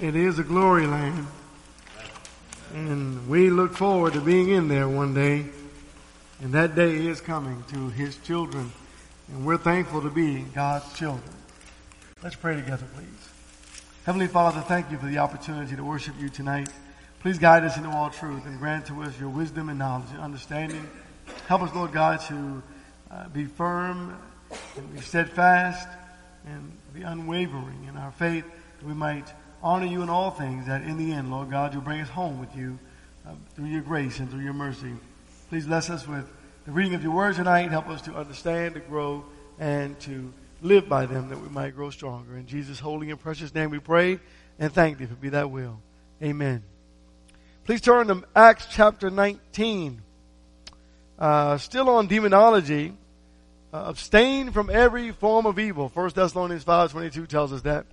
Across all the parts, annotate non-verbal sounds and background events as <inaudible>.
It is a glory land. And we look forward to being in there one day. And that day is coming to his children. And we're thankful to be God's children. Let's pray together, please. Heavenly Father, thank you for the opportunity to worship you tonight. Please guide us into all truth and grant to us your wisdom and knowledge and understanding. Help us, Lord God, to uh, be firm and be steadfast and be unwavering in our faith that we might honor you in all things, that in the end, Lord God, you'll bring us home with you uh, through your grace and through your mercy. Please bless us with the reading of your words tonight. Help us to understand, to grow, and to live by them that we might grow stronger. In Jesus' holy and precious name we pray and thank thee if it be that will. Amen. Please turn to Acts chapter 19. Uh, still on demonology. Uh, abstain from every form of evil. 1 Thessalonians 5.22 tells us that.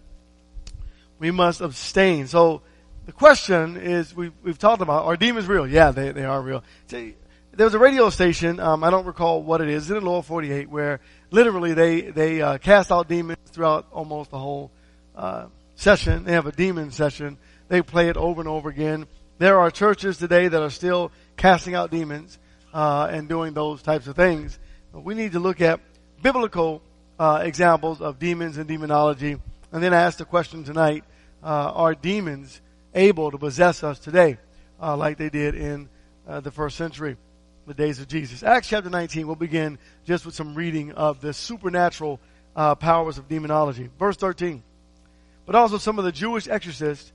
We must abstain. So the question is, we've, we've talked about, are demons real? Yeah, they, they are real. See, there was a radio station, um, I don't recall what it is, in Lower 48, where literally they, they uh, cast out demons throughout almost the whole uh, session. They have a demon session. They play it over and over again. There are churches today that are still casting out demons uh, and doing those types of things. But we need to look at biblical uh, examples of demons and demonology, and then I asked the question tonight: uh, Are demons able to possess us today, uh, like they did in the first century? the days of Jesus. Acts chapter 19, we'll begin just with some reading of the supernatural uh, powers of demonology. Verse 13. But also some of the Jewish exorcists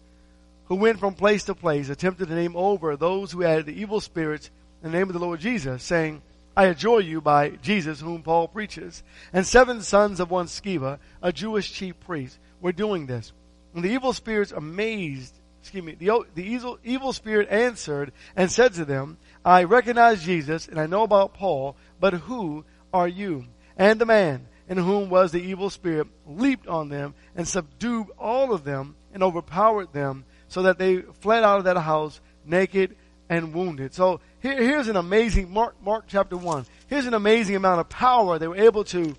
who went from place to place attempted to name over those who had the evil spirits in the name of the Lord Jesus, saying, I adjure you by Jesus whom Paul preaches. And seven sons of one Sceva, a Jewish chief priest, were doing this. And the evil spirits amazed, excuse me, the, the evil, evil spirit answered and said to them, I recognize Jesus and I know about Paul, but who are you? And the man in whom was the evil spirit leaped on them and subdued all of them and overpowered them so that they fled out of that house naked and wounded. So here, here's an amazing, Mark, Mark chapter 1. Here's an amazing amount of power they were able to,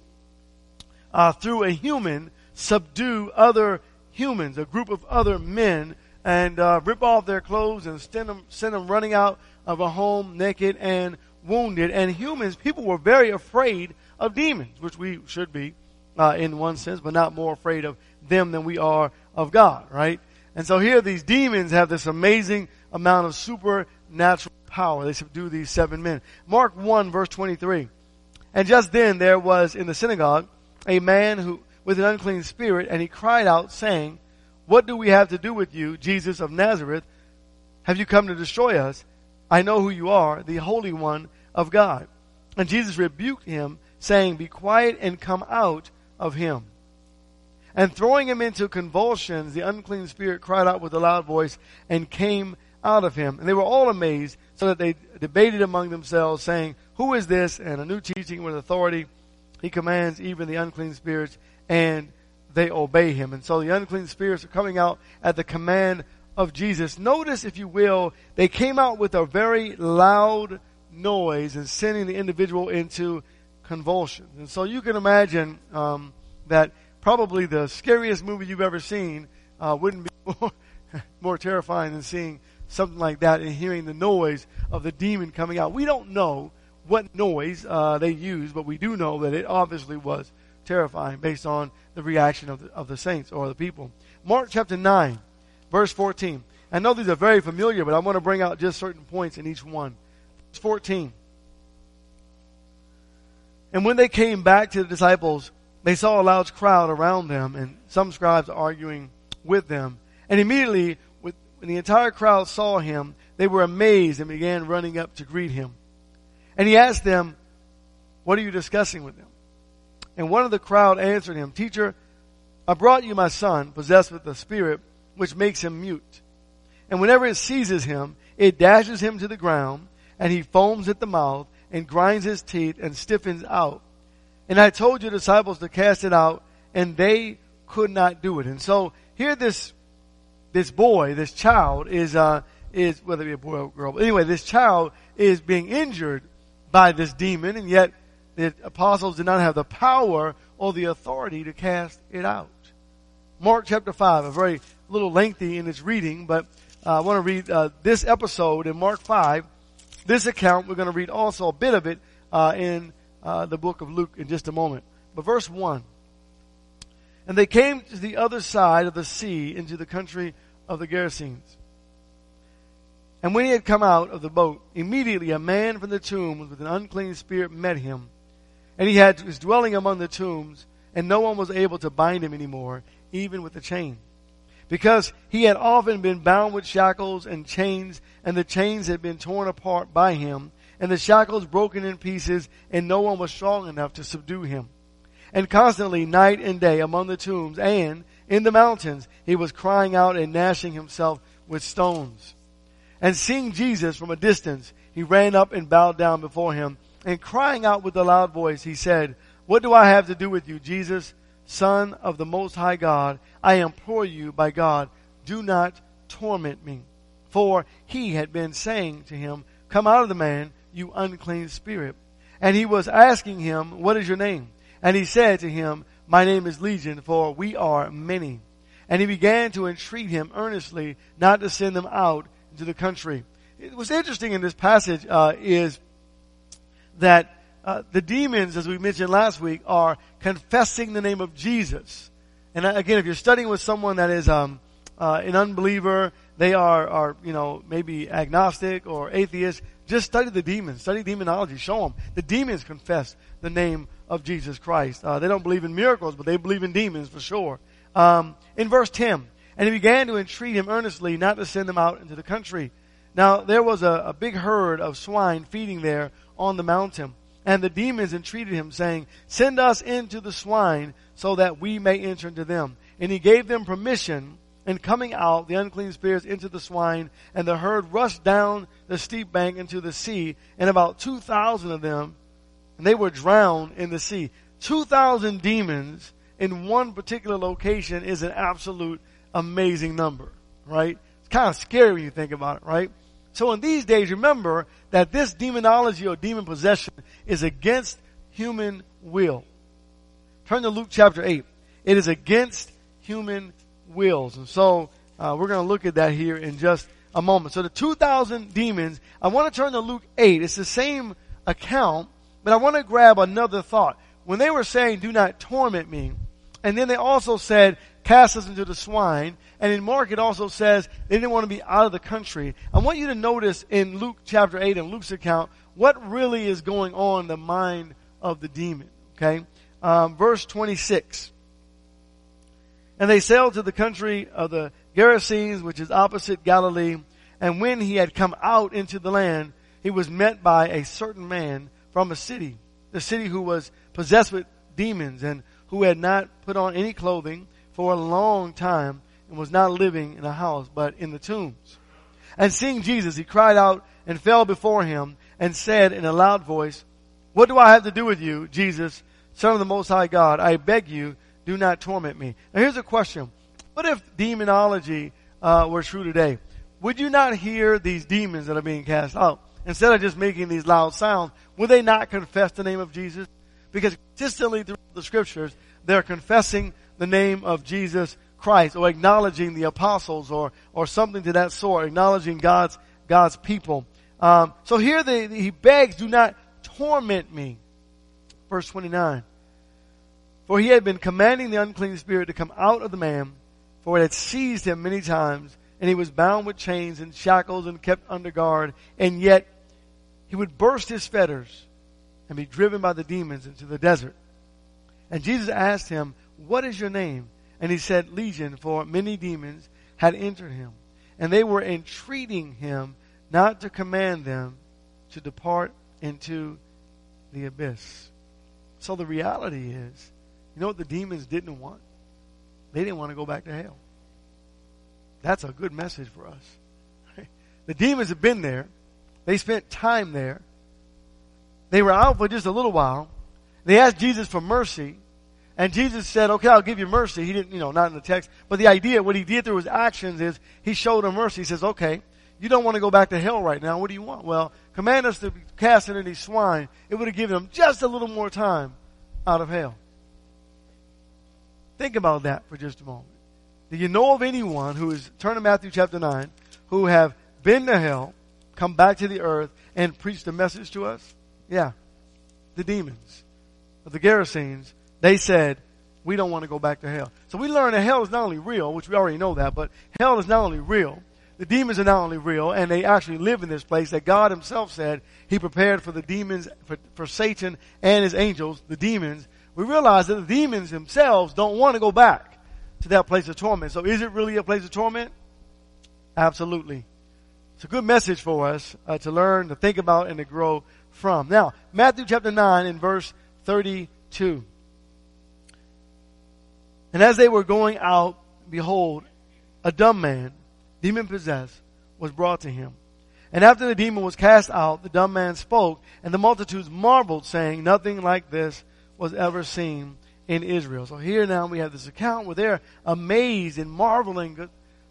uh, through a human, subdue other humans, a group of other men, and uh, rip off their clothes and send them, send them running out of a home naked and wounded. And humans, people were very afraid of demons, which we should be uh, in one sense, but not more afraid of them than we are of God, right? And so here these demons have this amazing amount of supernatural power. They subdue these seven men. Mark 1 verse 23. And just then there was in the synagogue a man who, with an unclean spirit, and he cried out saying, What do we have to do with you, Jesus of Nazareth? Have you come to destroy us? I know who you are, the Holy One of God. And Jesus rebuked him, saying, Be quiet and come out of him. And throwing him into convulsions, the unclean spirit cried out with a loud voice and came out of him. And they were all amazed, so that they debated among themselves, saying, Who is this? And a new teaching with authority. He commands even the unclean spirits, and they obey him. And so the unclean spirits are coming out at the command of Jesus. Notice, if you will, they came out with a very loud noise and sending the individual into convulsions. And so you can imagine um, that probably the scariest movie you've ever seen uh, wouldn't be <laughs> more, more terrifying than seeing something like that and hearing the noise of the demon coming out. We don't know what noise uh, they used, but we do know that it obviously was terrifying based on the reaction of the, of the saints or the people. Mark chapter 9. Verse 14. I know these are very familiar, but I want to bring out just certain points in each one. Verse 14. And when they came back to the disciples, they saw a large crowd around them and some scribes arguing with them. And immediately, when the entire crowd saw him, they were amazed and began running up to greet him. And he asked them, What are you discussing with them? And one of the crowd answered him, Teacher, I brought you my son, possessed with the spirit which makes him mute. And whenever it seizes him, it dashes him to the ground, and he foams at the mouth, and grinds his teeth, and stiffens out. And I told your disciples to cast it out, and they could not do it. And so here this this boy, this child is uh, is whether it be a boy or girl, but anyway, this child is being injured by this demon, and yet the apostles did not have the power or the authority to cast it out. Mark chapter 5, a very little lengthy in its reading, but uh, I want to read uh, this episode in Mark 5. This account, we're going to read also a bit of it uh, in uh, the book of Luke in just a moment. But verse 1. And they came to the other side of the sea into the country of the Gerasenes. And when he had come out of the boat, immediately a man from the tombs with an unclean spirit met him. And he had his dwelling among the tombs, and no one was able to bind him anymore, even with a chain. Because he had often been bound with shackles and chains, and the chains had been torn apart by him, and the shackles broken in pieces, and no one was strong enough to subdue him. And constantly, night and day, among the tombs and in the mountains, he was crying out and gnashing himself with stones. And seeing Jesus from a distance, he ran up and bowed down before him, and crying out with a loud voice, he said, What do I have to do with you, Jesus, Son of the Most High God? I implore you by God, do not torment me. For he had been saying to him, Come out of the man, you unclean spirit. And he was asking him, What is your name? And he said to him, My name is Legion, for we are many. And he began to entreat him earnestly not to send them out into the country. What's interesting in this passage uh, is that uh, the demons, as we mentioned last week, are confessing the name of Jesus. And uh, again, if you're studying with someone that is um, uh, an unbeliever, they are, are, you know, maybe agnostic or atheist, just study the demons, study demonology, show them. The demons confess the name of Jesus Christ. Uh, they don't believe in miracles, but they believe in demons for sure. Um, in verse 10, and he began to entreat him earnestly not to send them out into the country. Now, there was a, a big herd of swine feeding there on the mountain. And the demons entreated him, saying, Send us into the swine so that we may enter into them. And he gave them permission. And coming out, the unclean spirits into the swine, and the herd rushed down the steep bank into the sea, and about 2,000 of them, and they were drowned in the sea. 2,000 demons in one particular location is an absolute amazing number, right? It's kind of scary when you think about it, right? So in these days, remember that this demonology or demon possession is against human will. Turn to Luke chapter 8. It is against human wills. And so, uh, we're going to look at that here in just a moment. So the 2,000 demons, I want to turn to Luke 8. It's the same account, but I want to grab another thought. When they were saying, do not torment me, and then they also said, cast us into the swine. And in Mark, it also says they didn't want to be out of the country. I want you to notice in Luke chapter 8 and Luke's account what really is going on in the mind of the demon. Okay? Um, verse 26. And they sailed to the country of the Gerasenes, which is opposite Galilee. And when he had come out into the land, he was met by a certain man from a city, the city who was possessed with demons and who had not put on any clothing for a long time and was not living in a house, but in the tombs. And seeing Jesus, he cried out and fell before him and said in a loud voice, What do I have to do with you, Jesus, Son of the Most High God? I beg you, do not torment me. Now here's a question. What if demonology uh, were true today? Would you not hear these demons that are being cast out? Instead of just making these loud sounds, would they not confess the name of Jesus? Because consistently through the scriptures, they're confessing the name of Jesus Christ or acknowledging the apostles or, or something to that sort, acknowledging God's, God's people. Um, so here the, he begs, do not torment me. Verse 29. For he had been commanding the unclean spirit to come out of the man, for it had seized him many times, and he was bound with chains and shackles and kept under guard, and yet he would burst his fetters and be driven by the demons into the desert. And Jesus asked him, what is your name? And he said, Legion, for many demons had entered him. And they were entreating him not to command them to depart into the abyss. So the reality is, you know what the demons didn't want? They didn't want to go back to hell. That's a good message for us. <laughs> The demons have been there. They spent time there. They were out for just a little while. They asked Jesus for mercy. And Jesus said, okay, I'll give you mercy. He didn't, you know, not in the text. But the idea, what he did through his actions is he showed them mercy. He says, okay, you don't want to go back to hell right now. What do you want? Well, command us to cast into these swine. It would have given them just a little more time out of hell. Think about that for just a moment. Do you know of anyone who is, turn to Matthew chapter 9, who have been to hell, come back to the earth, and preached a message to us? Yeah. The demons. The Gerasenes, they said, we don't want to go back to hell. So we learn that hell is not only real, which we already know that, but hell is not only real, the demons are not only real, and they actually live in this place that God himself said he prepared for the demons, for, for Satan and his angels, the demons. We realize that the demons themselves don't want to go back to that place of torment. So is it really a place of torment? Absolutely. It's a good message for us uh, to learn, to think about, and to grow from. Now, Matthew chapter 9 in verse 32. And as they were going out, behold, a dumb man, demon possessed, was brought to him. And after the demon was cast out, the dumb man spoke, and the multitudes marveled, saying, Nothing like this was ever seen in Israel. So here now we have this account where they're amazed and marveling.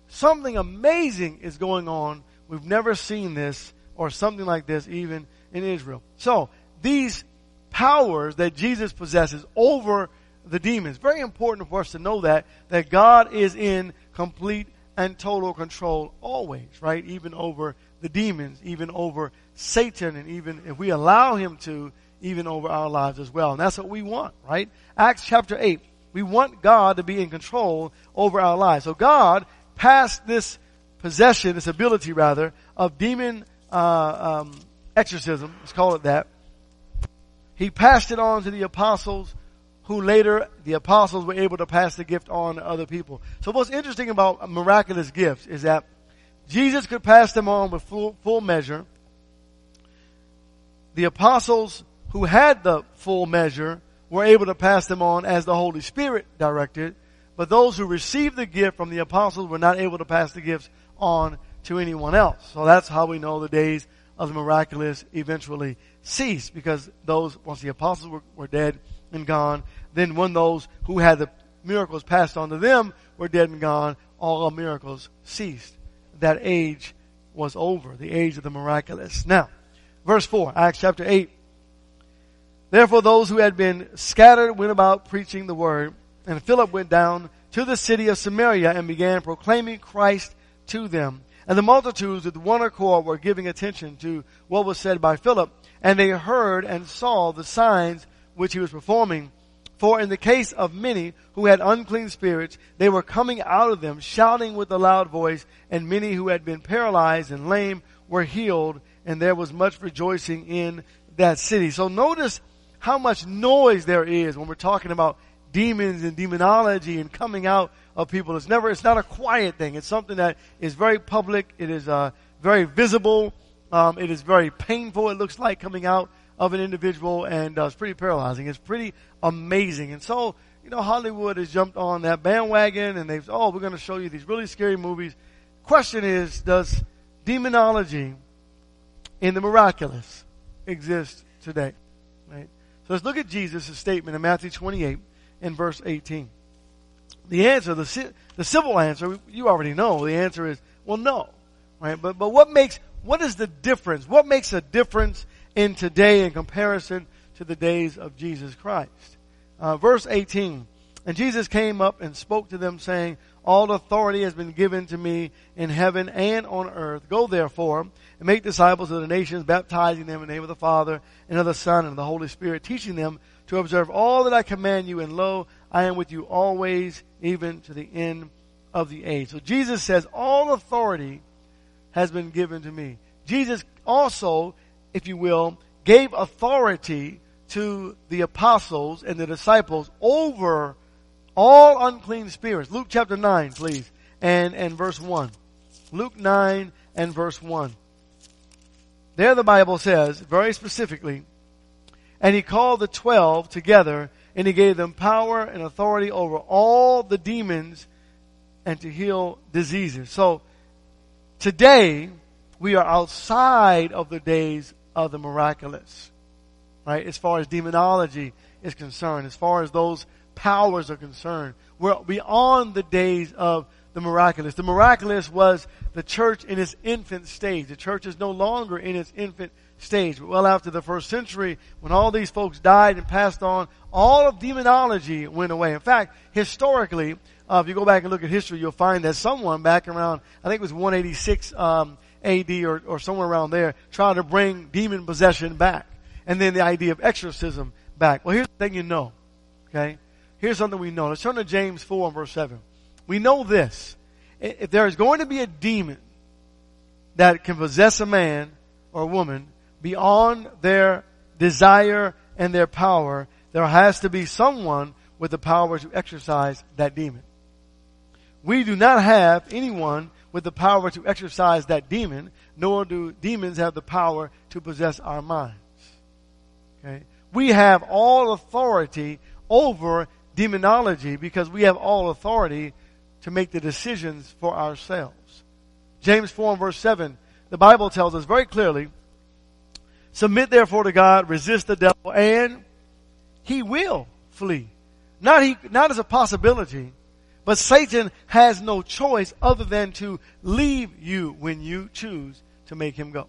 Something amazing is going on. We've never seen this or something like this even in Israel. So these powers that Jesus possesses over the demons. Very important for us to know that, that God is in complete and total control always, right? Even over the demons, even over Satan, and even if we allow him to, even over our lives as well. And that's what we want, right? Acts chapter 8. We want God to be in control over our lives. So God passed this possession, this ability rather, of demon uh, um, exorcism, let's call it that. He passed it on to the apostles who later the apostles were able to pass the gift on to other people. So what's interesting about miraculous gifts is that Jesus could pass them on with full, full measure. The apostles who had the full measure were able to pass them on as the Holy Spirit directed, but those who received the gift from the apostles were not able to pass the gifts on to anyone else. So that's how we know the days of the miraculous eventually ceased because those, once the apostles were, were dead, and gone. Then when those who had the miracles passed on to them were dead and gone, all miracles ceased. That age was over, the age of the miraculous. Now, verse 4, Acts chapter 8. Therefore those who had been scattered went about preaching the word, and Philip went down to the city of Samaria and began proclaiming Christ to them. And the multitudes with one accord were giving attention to what was said by Philip, and they heard and saw the signs which he was performing. For in the case of many who had unclean spirits, they were coming out of them, shouting with a loud voice, and many who had been paralyzed and lame were healed, and there was much rejoicing in that city. So notice how much noise there is when we're talking about demons and demonology and coming out of people. It's never, it's not a quiet thing. It's something that is very public. It is, uh, very visible. Um, it is very painful. It looks like coming out of an individual, and uh, it's pretty paralyzing. It's pretty amazing. And so, you know, Hollywood has jumped on that bandwagon, and they've oh, we're going to show you these really scary movies. Question is, does demonology in the miraculous exist today? So let's look at Jesus' statement in Matthew 28 and verse 18. The answer, the the civil answer, you already know. The answer is well, no. Right. But but what makes what is the difference? What makes a difference in today in comparison to the days of Jesus Christ. Uh, verse 18. And Jesus came up and spoke to them saying, All authority has been given to me in heaven and on earth. Go therefore and make disciples of the nations, baptizing them in the name of the Father and of the Son and of the Holy Spirit, teaching them to observe all that I command you. And lo, I am with you always, even to the end of the age. So Jesus says, All authority has been given to me. Jesus also if you will, gave authority to the apostles and the disciples over all unclean spirits. Luke chapter 9, please, and, and verse 1. Luke 9 and verse 1. There the Bible says, very specifically, and he called the twelve together and he gave them power and authority over all the demons and to heal diseases. So today we are outside of the days of the miraculous. Right? As far as demonology is concerned, as far as those powers are concerned. We're beyond the days of the miraculous. The miraculous was the church in its infant stage. The church is no longer in its infant stage. Well after the first century, when all these folks died and passed on, all of demonology went away. In fact, historically, uh, if you go back and look at history, you'll find that someone back around, I think it was 186 um, AD or, or somewhere around there, tried to bring demon possession back. And then the idea of exorcism back. Well, here's the thing you know. Okay? Here's something we know. Let's turn to James 4 and verse 7. We know this. If there is going to be a demon that can possess a man or a woman beyond their desire and their power, there has to be someone with the power to exorcise that demon. We do not have anyone with the power to exorcise that demon, nor do demons have the power to possess our minds. Okay? We have all authority over demonology because we have all authority to make the decisions for ourselves. James 4 and verse 7, the Bible tells us very clearly, submit therefore to God, resist the devil, and he will flee. Not he, not as a possibility, but Satan has no choice other than to leave you when you choose to make him go.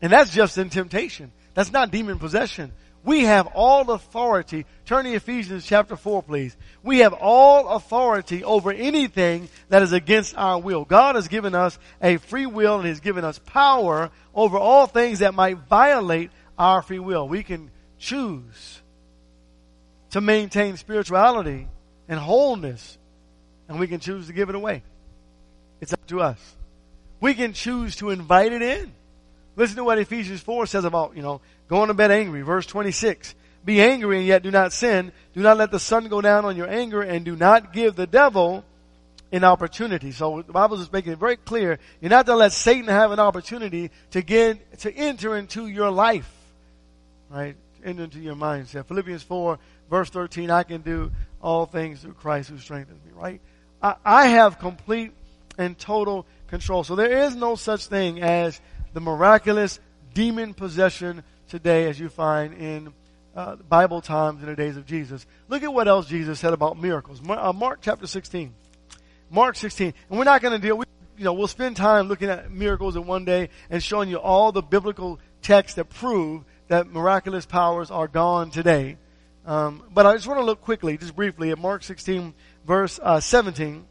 And that's just in temptation. That's not demon possession. We have all authority. Turn to Ephesians chapter 4, please. We have all authority over anything that is against our will. God has given us a free will and He's given us power over all things that might violate our free will. We can choose to maintain spirituality and wholeness, and we can choose to give it away. It's up to us. We can choose to invite it in. Listen to what Ephesians 4 says about, you know, going to bed angry. Verse 26. Be angry and yet do not sin. Do not let the sun go down on your anger and do not give the devil an opportunity. So the Bible is making it very clear. You're not to let Satan have an opportunity to get, to enter into your life. Right? Enter into your mindset. Philippians 4 verse 13, I can do all things through Christ who strengthens me, right? I, I have complete and total control. So there is no such thing as the miraculous demon possession today as you find in uh, Bible times in the days of Jesus. Look at what else Jesus said about miracles. Uh, Mark chapter 16. Mark 16. And we're not going to deal, we, you know, we'll spend time looking at miracles in one day and showing you all the biblical texts that prove that miraculous powers are gone today. Um, but I just want to look quickly, just briefly, at Mark 16, verse uh, 17.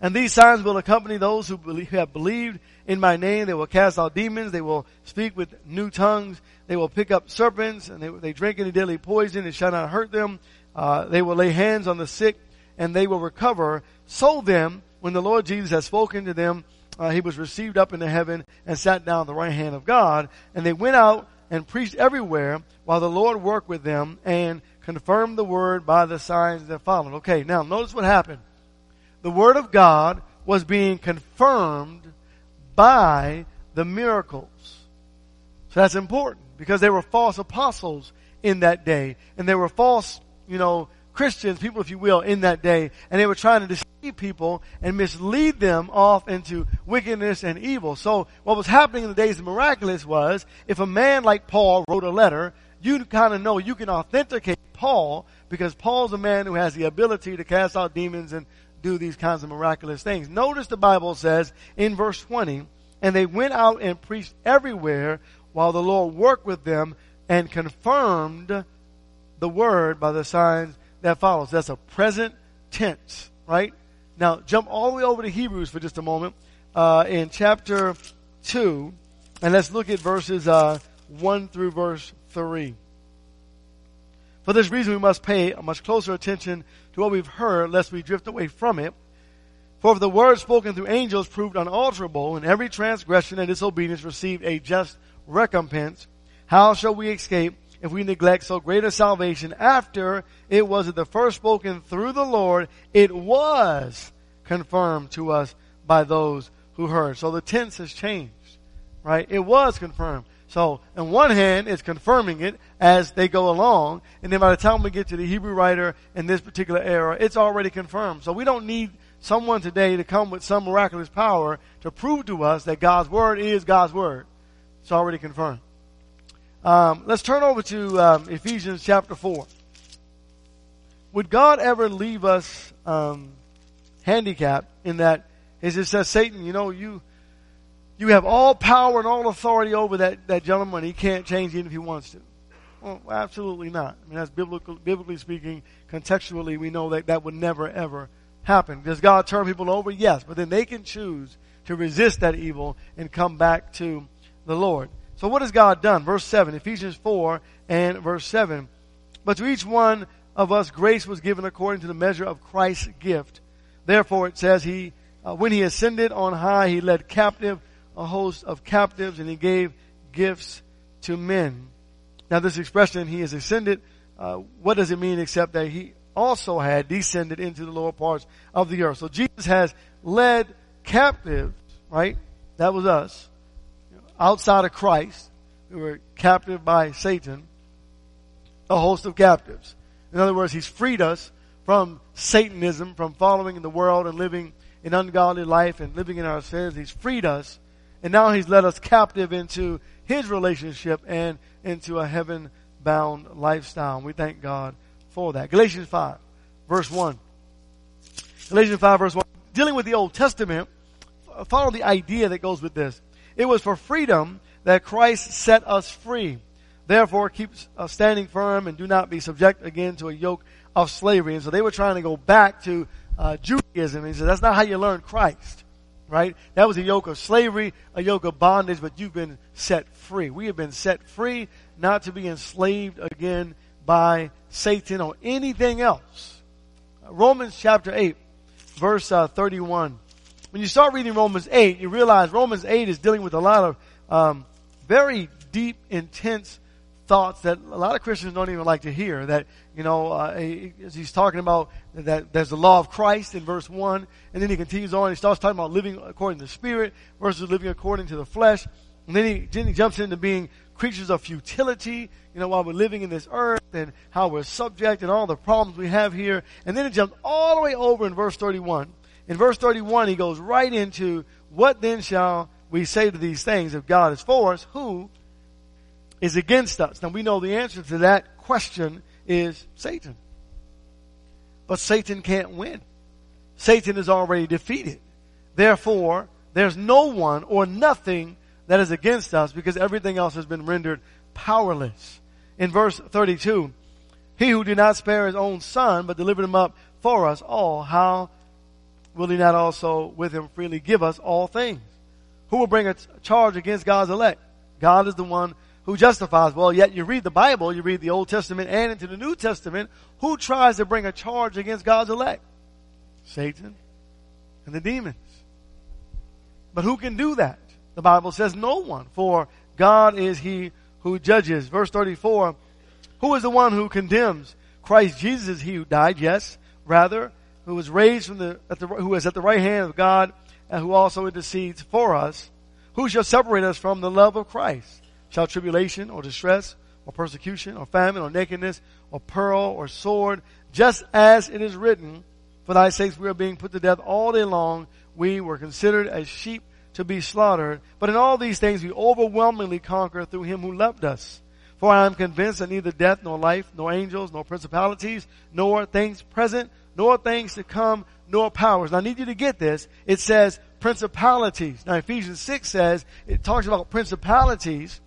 And these signs will accompany those who believe, have believed in my name. They will cast out demons. They will speak with new tongues. They will pick up serpents, and they, they drink any deadly poison. It shall not hurt them. Uh, they will lay hands on the sick, and they will recover. So then, when the Lord Jesus has spoken to them, uh, he was received up into heaven and sat down at the right hand of God. And they went out and preached everywhere while the Lord worked with them and confirmed the word by the signs that followed. Okay, now notice what happened. The word of God was being confirmed by the miracles. So that's important because there were false apostles in that day and there were false, you know, Christians, people if you will, in that day, and they were trying to deceive people and mislead them off into wickedness and evil. So what was happening in the days of miraculous was, if a man like Paul wrote a letter, you kind of know you can authenticate Paul because Paul's a man who has the ability to cast out demons and do these kinds of miraculous things. Notice the Bible says in verse 20, and they went out and preached everywhere while the Lord worked with them and confirmed the word by the signs that follows. That's a present tense, right? Now, jump all the way over to Hebrews for just a moment, uh, in chapter 2, and let's look at verses, uh, 1 through verse 3. For this reason, we must pay a much closer attention to what we've heard, lest we drift away from it. For if the word spoken through angels proved unalterable, and every transgression and disobedience received a just recompense, how shall we escape if we neglect so great a salvation after it was at the first spoken through the Lord, it was confirmed to us by those who heard. So the tense has changed, right? It was confirmed. So, on one hand, it's confirming it as they go along, and then by the time we get to the Hebrew writer in this particular era, it's already confirmed. So we don't need someone today to come with some miraculous power to prove to us that God's word is God's word. It's already confirmed. Um, let's turn over to um, Ephesians chapter 4. Would God ever leave us um, handicapped in that it says, Satan, you know, you, you have all power and all authority over that, that gentleman. He can't change even if he wants to. Well, absolutely not. I mean, that's biblical, biblically speaking, contextually, we know that that would never ever happen. Does God turn people over? Yes, but then they can choose to resist that evil and come back to the Lord. So what has God done? Verse 7, Ephesians 4 and verse 7. But to each one of us grace was given according to the measure of Christ's gift. Therefore it says he, uh, when he ascended on high, he led captive a host of captives and he gave gifts to men. Now this expression, he has ascended, uh, what does it mean except that he also had descended into the lower parts of the earth. So Jesus has led captives, right? That was us outside of Christ, who were captive by Satan, a host of captives. In other words, he's freed us from Satanism, from following in the world and living an ungodly life and living in our sins. He's freed us. And now he's led us captive into his relationship and into a heaven bound lifestyle. And we thank God for that. Galatians 5, verse 1. Galatians 5, verse 1. Dealing with the Old Testament, follow the idea that goes with this. It was for freedom that Christ set us free. Therefore, keep standing firm and do not be subject again to a yoke of slavery. And so they were trying to go back to uh, Judaism. And he said, that's not how you learn Christ, right? That was a yoke of slavery, a yoke of bondage, but you've been set free. We have been set free not to be enslaved again by Satan or anything else. Romans chapter 8, verse uh, 31 when you start reading Romans 8, you realize Romans 8 is dealing with a lot of um, very deep, intense thoughts that a lot of Christians don't even like to hear. That, you know, uh, he's talking about that there's the law of Christ in verse 1, and then he continues on, he starts talking about living according to the Spirit versus living according to the flesh. And then he, then he jumps into being creatures of futility, you know, while we're living in this earth and how we're subject and all the problems we have here. And then it jumps all the way over in verse 31 in verse 31, he goes right into what then shall we say to these things if God is for us, who is against us? Now we know the answer to that question is Satan. But Satan can't win. Satan is already defeated. Therefore, there's no one or nothing that is against us because everything else has been rendered powerless. In verse 32, he who did not spare his own son but delivered him up for us all, how will he not also with him freely give us all things? Who will bring a charge against God's elect? God is the one who justifies. Well, yet you read the Bible, you read the Old Testament and into the New Testament, who tries to bring a charge against God's elect? Satan and the demons. But who can do that? The Bible says no one, for God is he who judges. Verse 34, who is the one who condemns? Christ Jesus is he who died, yes. Rather, who was raised from the, the, who is at the right hand of God and who also intercedes for us, who shall separate us from the love of Christ? Shall tribulation or distress or persecution or famine or nakedness or peril or sword, just as it is written, for thy sakes we are being put to death all day long. We were considered as sheep to be slaughtered. But in all these things we overwhelmingly conquer through him who loved us. For I am convinced that neither death nor life, nor angels, nor principalities, nor things present, nor things to come, nor powers. Now I need you to get this. It says principalities. Now Ephesians 6 says, it talks about principalities,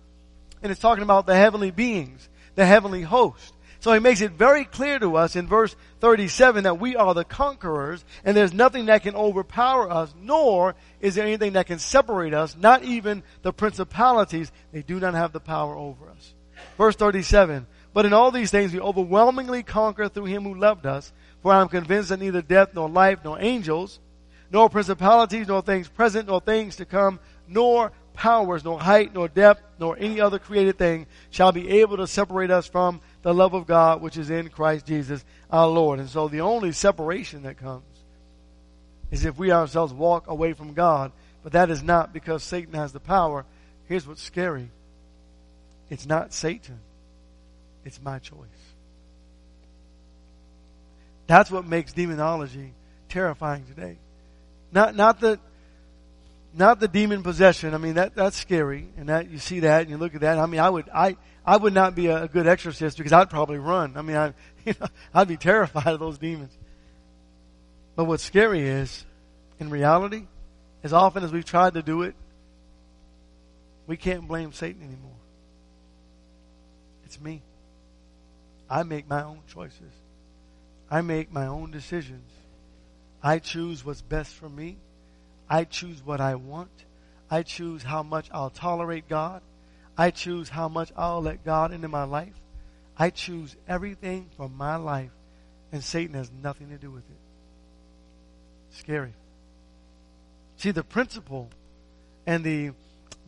and it's talking about the heavenly beings, the heavenly host. So he makes it very clear to us in verse 37 that we are the conquerors and there's nothing that can overpower us, nor is there anything that can separate us, not even the principalities. They do not have the power over us. Verse 37, but in all these things we overwhelmingly conquer through him who loved us. For I am convinced that neither death nor life nor angels, nor principalities, nor things present, nor things to come, nor powers, nor height, nor depth, nor any other created thing shall be able to separate us from the love of God which is in Christ Jesus our Lord. And so the only separation that comes is if we ourselves walk away from God. But that is not because Satan has the power. Here's what's scary. It's not Satan. It's my choice. That's what makes demonology terrifying today. Not, not the, not the demon possession. I mean, that, that's scary. And that, you see that and you look at that. I mean, I would, I, I would not be a, good exorcist because I'd probably run. I mean, I, <laughs> you know, I'd be terrified of those demons. But what's scary is, in reality, as often as we've tried to do it, we can't blame Satan anymore. It's me. I make my own choices. I make my own decisions. I choose what's best for me. I choose what I want. I choose how much I'll tolerate God. I choose how much I'll let God into my life. I choose everything for my life, and Satan has nothing to do with it. Scary. See, the principle and the,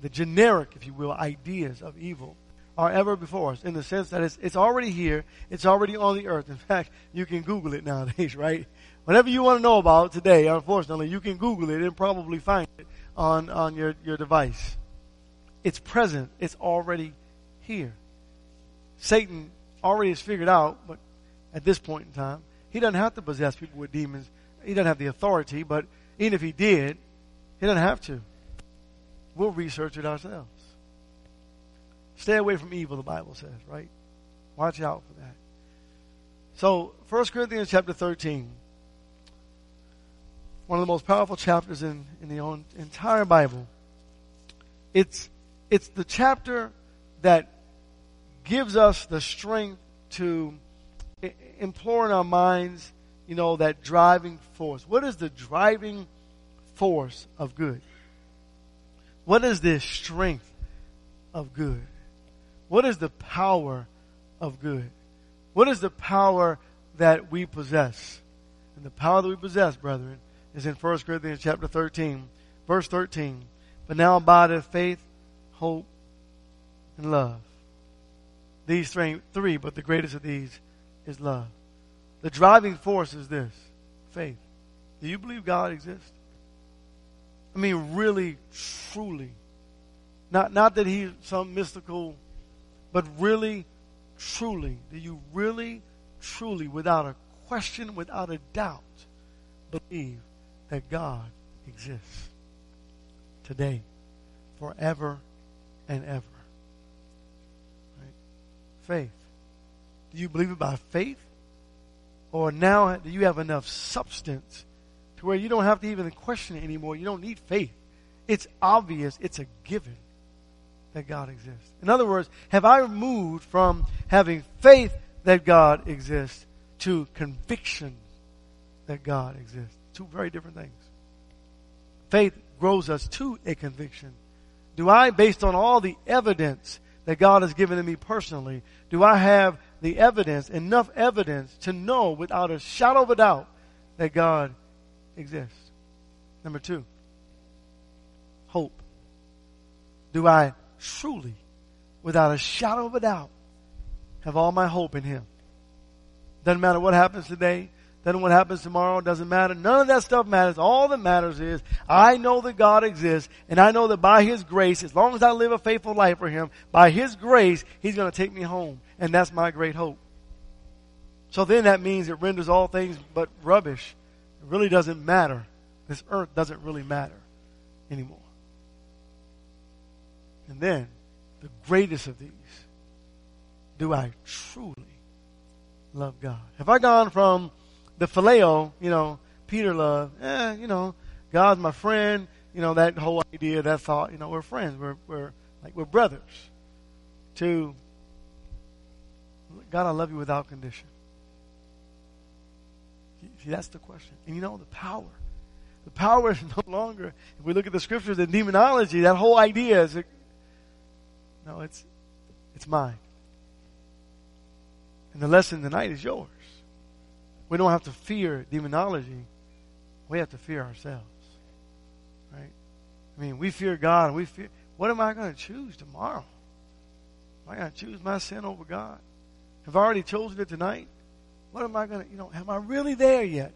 the generic, if you will, ideas of evil are ever before us in the sense that it's, it's already here. It's already on the earth. In fact, you can Google it nowadays, <laughs> right? Whatever you want to know about today, unfortunately, you can Google it and probably find it on, on your, your device. It's present. It's already here. Satan already has figured out, but at this point in time, he doesn't have to possess people with demons. He doesn't have the authority, but even if he did, he doesn't have to. We'll research it ourselves. Stay away from evil, the Bible says, right? Watch out for that. So, 1 Corinthians chapter 13, one of the most powerful chapters in, in the entire Bible. It's, it's the chapter that gives us the strength to implore in our minds, you know, that driving force. What is the driving force of good? What is the strength of good? What is the power of good? What is the power that we possess? And the power that we possess, brethren, is in 1 Corinthians chapter 13, verse 13. But now abideth faith, hope, and love. These three, three, but the greatest of these is love. The driving force is this faith. Do you believe God exists? I mean, really, truly. Not, not that he's some mystical, but really, truly. Do you really, truly, without a question, without a doubt, believe that God exists today, forever and ever? Right? Faith. Do you believe it by faith? Or now do you have enough substance to where you don't have to even question it anymore. You don't need faith. It's obvious, it's a given that God exists. In other words, have I moved from having faith that God exists to conviction that God exists? Two very different things. Faith grows us to a conviction. Do I, based on all the evidence that God has given to me personally, do I have the evidence, enough evidence to know without a shadow of a doubt that God exists. Number two, hope. Do I truly, without a shadow of a doubt, have all my hope in Him? Doesn't matter what happens today. Doesn't what happens tomorrow. Doesn't matter. None of that stuff matters. All that matters is I know that God exists and I know that by His grace, as long as I live a faithful life for Him, by His grace, He's going to take me home. And that's my great hope. So then that means it renders all things but rubbish it really doesn't matter. This earth doesn't really matter anymore. And then, the greatest of these, do I truly love God? Have I gone from the phileo, you know, Peter love, eh, you know, God's my friend, you know, that whole idea, that thought, you know, we're friends, we're, we're like, we're brothers, to God, I love you without condition. See, that's the question. And you know, the power. The power is <laughs> no longer, if we look at the scriptures and demonology, that whole idea is, it, no, it's, it's mine. And the lesson tonight is yours. We don't have to fear demonology. We have to fear ourselves. Right? I mean, we fear God and we fear, what am I going to choose tomorrow? Am I going to choose my sin over God? Have I already chosen it tonight? What am I going to, you know, am I really there yet?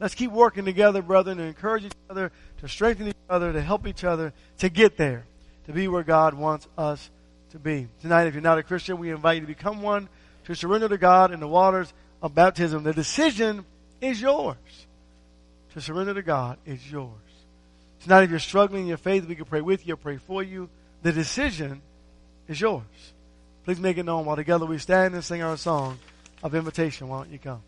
Let's keep working together, brethren, to encourage each other, to strengthen each other, to help each other to get there, to be where God wants us to be. Tonight, if you're not a Christian, we invite you to become one, to surrender to God in the waters of baptism. The decision is yours. To surrender to God is yours. Tonight, if you're struggling in your faith, we can pray with you or pray for you. The decision is yours. Please make it known while together we stand and sing our song of invitation. Why don't you come?